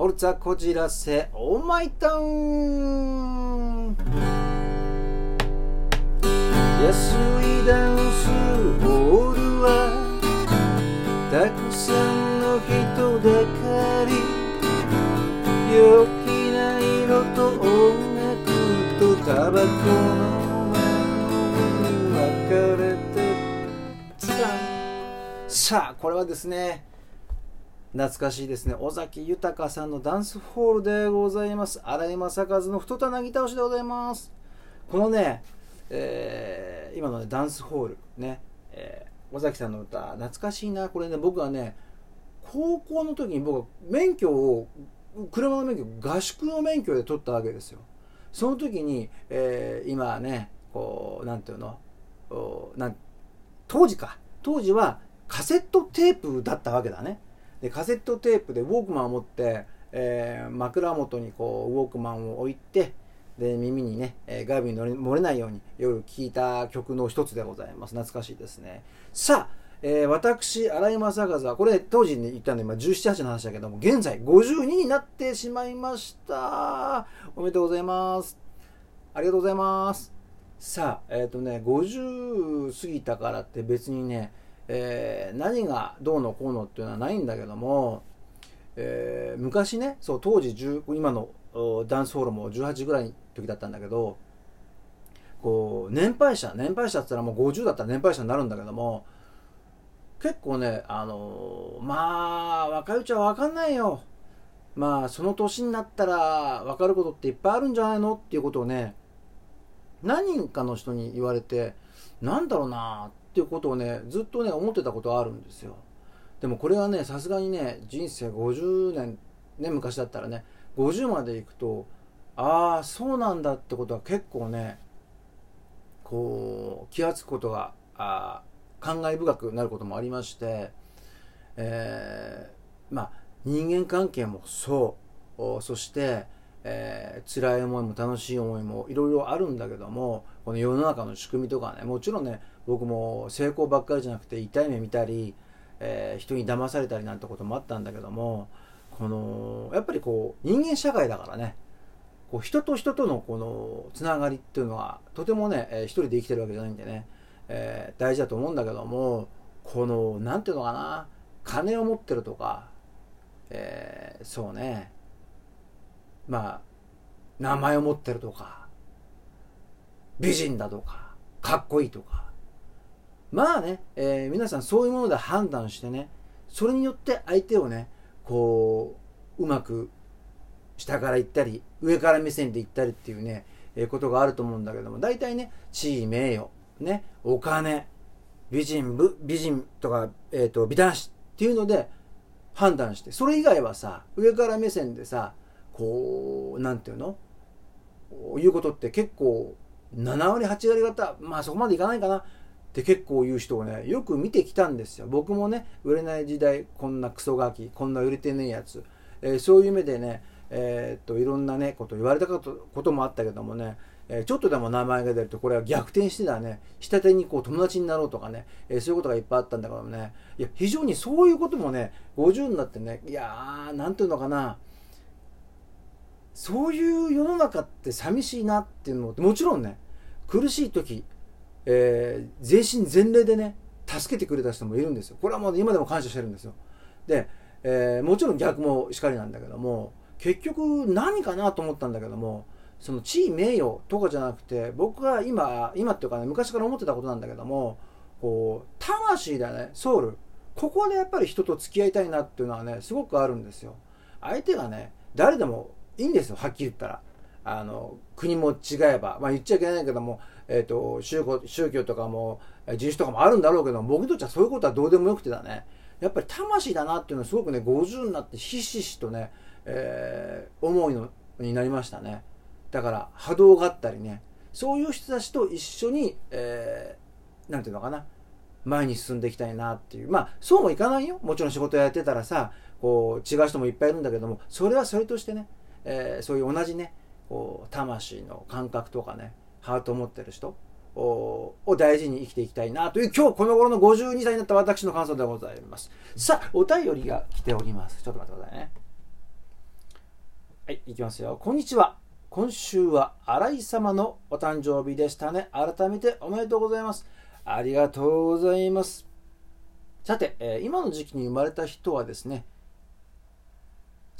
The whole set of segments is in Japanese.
ホルツァこじらせオーマイタウン。安いダンスホールはたくさんの人だかり陽気な色と音楽とタバコの分かれて。さあこれはですね懐かしいですね。尾崎豊さんのダンスホールでございます。荒井正和の太田なぎ倒しでございます。このね、えー、今のねダンスホールね、えー、尾崎さんの歌懐かしいな。これね僕はね高校の時に僕は免許を車の免許合宿の免許で取ったわけですよ。その時に、えー、今ねこうなんていうの？なん当時か。当時はカセットテープだったわけだね。でカセットテープでウォークマンを持って、えー、枕元にこうウォークマンを置いてで耳にね、えー、外部に漏れないように夜聴いた曲の一つでございます懐かしいですねさあえー、私、荒井正和は、これ当時に言ったの今17、8の話だけども、現在52になってしまいました。おめでとうございます。ありがとうございます。さあ、えっ、ー、とね、50過ぎたからって別にね、えー、何がどうのこうのっていうのはないんだけども、えー、昔ねそう当時今のダンスホールも18ぐらいの時だったんだけどこう年配者年配者ってったらもう50だったら年配者になるんだけども結構ねあのー、まあ若いうちは分かんないよ。まあその年になったら分かることっていっぱいあるんじゃないのっていうことをね何人かの人に言われてなんだろうなっていうことをねずっとね思ってたことあるんですよ。でもこれはねさすがにね人生50年ね昔だったらね50までいくとああそうなんだってことは結構ねこう気が付くことがあ感慨深くなることもありまして、えー、まあ人間関係もそう。そして、えー、辛い思いも楽しい思いもいろいろあるんだけどもこの世の中の仕組みとかねもちろんね僕も成功ばっかりじゃなくて痛い目見たり、えー、人に騙されたりなんてこともあったんだけどもこのやっぱりこう人間社会だからねこう人と人とのこのつながりっていうのはとてもね、えー、一人で生きてるわけじゃないんでね、えー、大事だと思うんだけどもこの何ていうのかな金を持ってるとか、えー、そうねまあ名前を持ってるとか美人だとかかっこいいとか。まあね、えー、皆さんそういうもので判断してねそれによって相手をねこううまく下から行ったり上から目線で行ったりっていうね、えー、ことがあると思うんだけども大体ね地位名誉ねお金美人美人とか、えーと、美男子っていうので判断してそれ以外はさ上から目線でさこうなんていうの？いうことって結構7割8割方まあそこまでいかないかな。って結構言う人をねよく見てきたんですよ。僕もね売れない時代こんなクソガキこんな売れてねえやつ、えー、そういう目でねえー、っといろんなねこと言われたこともあったけどもね、え、ちょっとでも名前が出るとこれは逆転してだね。下手にこう友達になろうとかね、え、そういうことがいっぱいあったんだけどもね。いや非常にそういうこともね50になってねいやーなんていうのかな。そういう世の中って寂しいなっていうのももちろんね苦しい時えー、全身全霊でね助けてくれた人もいるんですよ。これはもう今でも感謝してるんですよ。で、えー、もちろん逆もしかりなんだけども結局何かなと思ったんだけどもその地位名誉とかじゃなくて僕が今今っていうかね昔から思ってたことなんだけどもこう魂だねソウル。ここでやっぱり人と付き合いたいなっていうのはねすごくあるんですよ。相手がね誰でもいいんですよはっきり言ったら。あの国も違えば、まあ、言っちゃいけないけどもえーと、宗教宗教とかも人種とかもあるんだろうけど僕にとってはそういうことはどうでもよくてだね。やっぱり魂だなっていうのはすごくね50になってひしひしとね、えー、思いのになりましたね。だから波動があったりね。そういう人たちと一緒に、えー、なんていうのかな。前に進んでいきたいなっていう。まあそうもいかないよ。もちろん仕事やってたらさこう違う人もいっぱいいるんだけどもそれはそれとしてね、えー、そういう同じねこう魂の感覚とかねハートを持ってる人を大事に生きていきたいなという今日この頃の52歳になった私の感想でございます。さあ、お便りが来ております。ちょっと待ってくださいね。はい、いきますよ。こんにちは。今週は新井様のお誕生日でしたね。改めておめでとうございます。ありがとうございます。さて、えー今の時期に生まれた人はですね、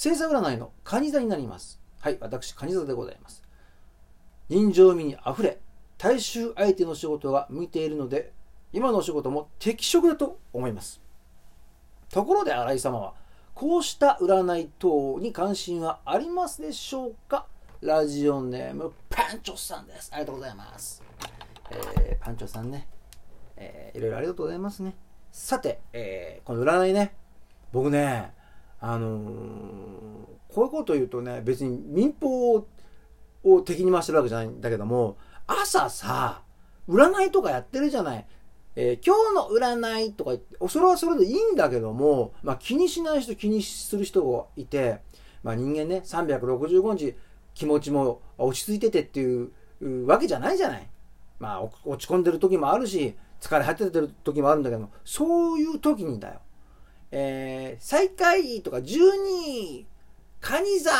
星座占いの蟹座になります。はい、私、蟹座でございます。人情味にあふれ、大衆相手の仕事が向いているので、今のお仕事も適職だと思います。ところで新井様は、こうした占い等に関心はありますでしょうか？ラジオネーム、パンチョさんです。ありがとうございます。えーパンチョさんね、えーいろいろありがとうございますね。さて、えーこの占いね、僕ね、あのーこういうこと言うとね、別に民放を敵に回してるわけじゃないんだけども、朝さ、占いとかやってるじゃない。えー今日の占いとか言って、それはそれでいいんだけども、まあ、気にしない人、気にする人がいて、まあ、人間ね、365日気持ちも落ち着いててっていうわけじゃないじゃない。まあ、落ち込んでる時もあるし、疲れ果ててる時もあるんだけども、そういう時にだよ。えー、最下位とか12位、カニ座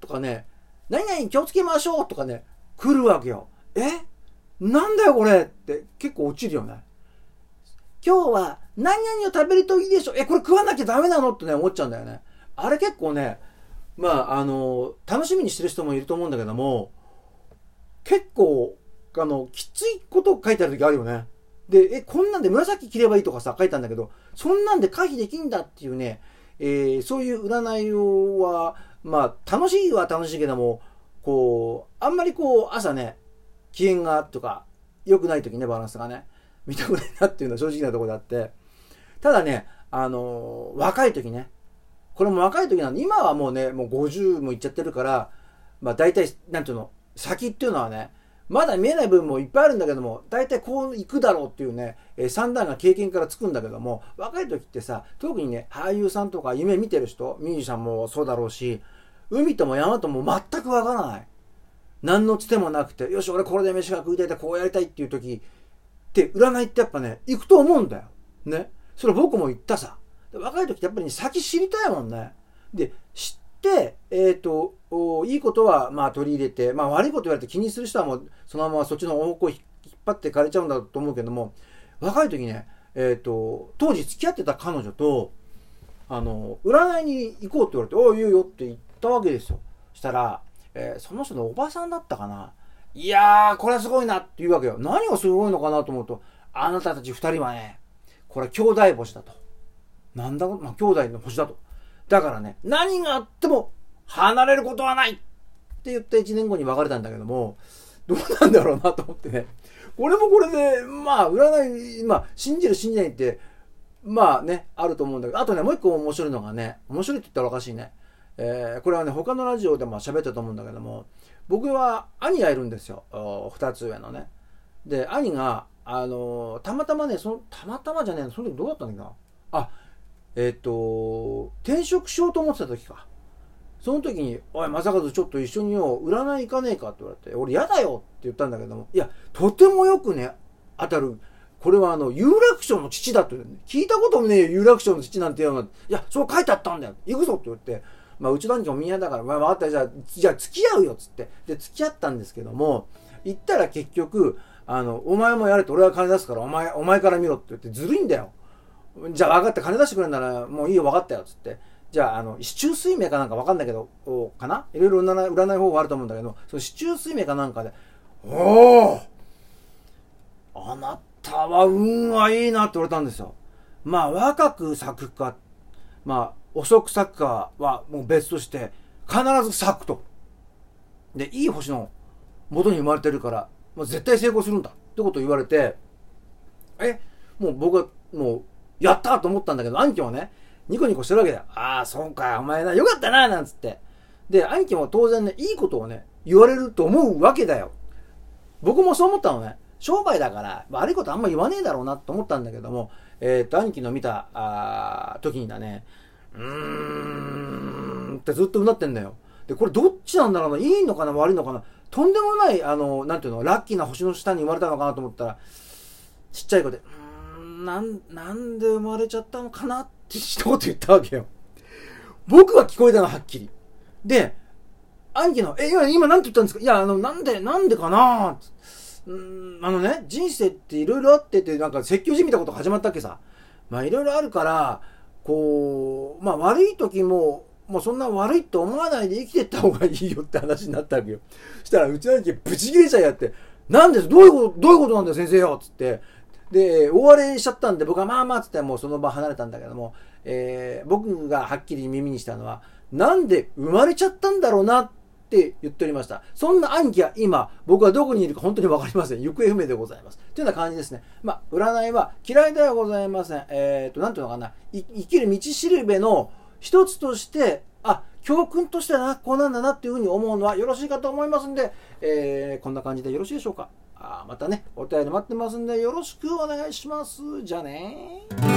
とかね、何々気をつけましょうとかね、来るわけよ。え？なんだよこれって結構落ちるよね。今日は何々を食べるといいでしょえ、これ食わなきゃダメなのってね、思っちゃうんだよね。あれ結構ね、まあ、あの、楽しみにしてる人もいると思うんだけども、結構、あの、きついことを書いてある時あるよね。で、え、こんなんで紫着ればいいとかさ、書いたんだけど、そんなんで回避できんだっていうね、えーそういう占いは、まあ、楽しいは楽しいけども、こう、あんまりこう、朝ね、機嫌がとか、良くない時ね、バランスがね、見たくないなっていうのは正直なところであって、ただね、あのー若い時ね、これも若い時なんで、今はもうね、もう50もいっちゃってるから、まあ大体、なんていうの、先っていうのはね、まだ見えない部分もいっぱいあるんだけども、大体こう行くだろうっていうね、えー三段が経験からつくんだけども、若い時ってさ、特にね、俳優さんとか夢見てる人、ミュージシャンもそうだろうし、海とも山とも全くわからない。何のつてもなくて、よし、俺これで飯が食いたいってこうやりたいっていう時って、占いってやっぱね、行くと思うんだよ。ね。それ僕も言ったさ。若い時ってやっぱり、ね、先知りたいもんね。で、知、えっ、と、いいことはまあ取り入れて、まあ悪いこと言われて気にする人はもうそのままそっちの方向に引っ張ってかれちゃうんだと思うけども、若い時ね、えっ、と、当時付き合ってた彼女と、あの、占いに行こうって言われて、おい、いいよって言ったわけですよ。したら、えーその人のおばさんだったかな。いやー、これはすごいなって言うわけよ。何がすごいのかなと思うと、あなたたち二人はね、これ兄弟星だと。なんだ、まあ、兄弟の星だと。だからね、何があっても離れることはないって言って1年後に別れたんだけども、どうなんだろうなと思ってね。これもこれで、まあ、占い、まあ、信じる信じないって、まあね、あると思うんだけど、あとね、もう一個面白いのがね、面白いって言ったらおかしいね。えーこれはね、他のラジオでも喋ったと思うんだけども、僕は兄がいるんですよ。二つ上のね。で、兄が、あのーたまたまね、その、たまたまじゃねえの、その時どうだったんだっけな。あ、えっ、と、転職しようと思ってた時か。その時に、おい、正和ちょっと一緒によ、占い行かねえかって言われて、俺嫌だよって言ったんだけども、いや、とてもよくね、当たる。これはあの、有楽町の父だって、聞いたこともねえよ、有楽町の父なんていうの、いや、そう書いてあったんだよ。行くぞって言って、まあ、うちの兄貴もみんなだから、まあ、分かった、じゃあ、じゃあ付き合うよっつって。で、付き合ったんですけども、行ったら結局、あの、お前もやれって俺は金出すから、お前、お前から見ろって言って、ずるいんだよ。じゃあ分かった、金出してくれるなら、もういいよ、分かったよ、つって。じゃあ、あの、市中水明かなんか分かんないけど、かな？いろいろ占い占い方法あると思うんだけど、その市中水明かなんかで、おおあなたは運はいいなって言われたんですよ。まあ、若く咲くか、まあ、遅く咲くかはもう別として、必ず咲くと。で、いい星の元に生まれてるから、まあ、絶対成功するんだってことを言われて、え、もう僕はもう、やったと思ったんだけど、兄貴もね、ニコニコしてるわけだよ。ああ、そうか、お前な、よかったな、なんつって。で、兄貴も当然ね、いいことをね、言われると思うわけだよ。僕もそう思ったのね。商売だから、悪いことあんま言わねえだろうなと思ったんだけども、えっ、と、兄貴の見た、あー時にだね、うーんってずっとうなってんだよ。で、これどっちなんだろうないいのかな悪いのかなとんでもない、あの、なんていうの、ラッキーな星の下に生まれたのかなと思ったら、ちっちゃい子で、う、なん、なんで生まれちゃったのかなって一言言ったわけよ。僕は聞こえたのはっきり。で、兄貴の、え、今、今なんて言ったんですか？いや、あの、なんで、なんでかな？うん、あのね、人生っていろいろあってて、なんか説教じみたこと始まったっけさ。まあいろいろあるから、こう、まあ悪い時も、もうそんな悪いと思わないで生きてった方がいいよって話になったわけよ。したら、うちの兄貴ブチ切れちゃいやって、なんです？どういうこと、どういうことなんだよ先生よつって。で、大荒れにしちゃったんで、僕はまあまあっつってもうその場離れたんだけども、えー僕がはっきり耳にしたのは、なんで生まれちゃったんだろうなって言っておりました。そんな暗記は今、僕はどこにいるか本当にわかりません。行方不明でございます。というような感じですね。まあ、占いは嫌いではございません。えっ、と、なんていうのかな。生きる道しるべの一つとして、あ、教訓としてはな、こうなんだなっていうふうに思うのはよろしいかと思いますんで、えーこんな感じでよろしいでしょうか。あまたね、お便り待ってますんで、よろしくお願いします。じゃあね。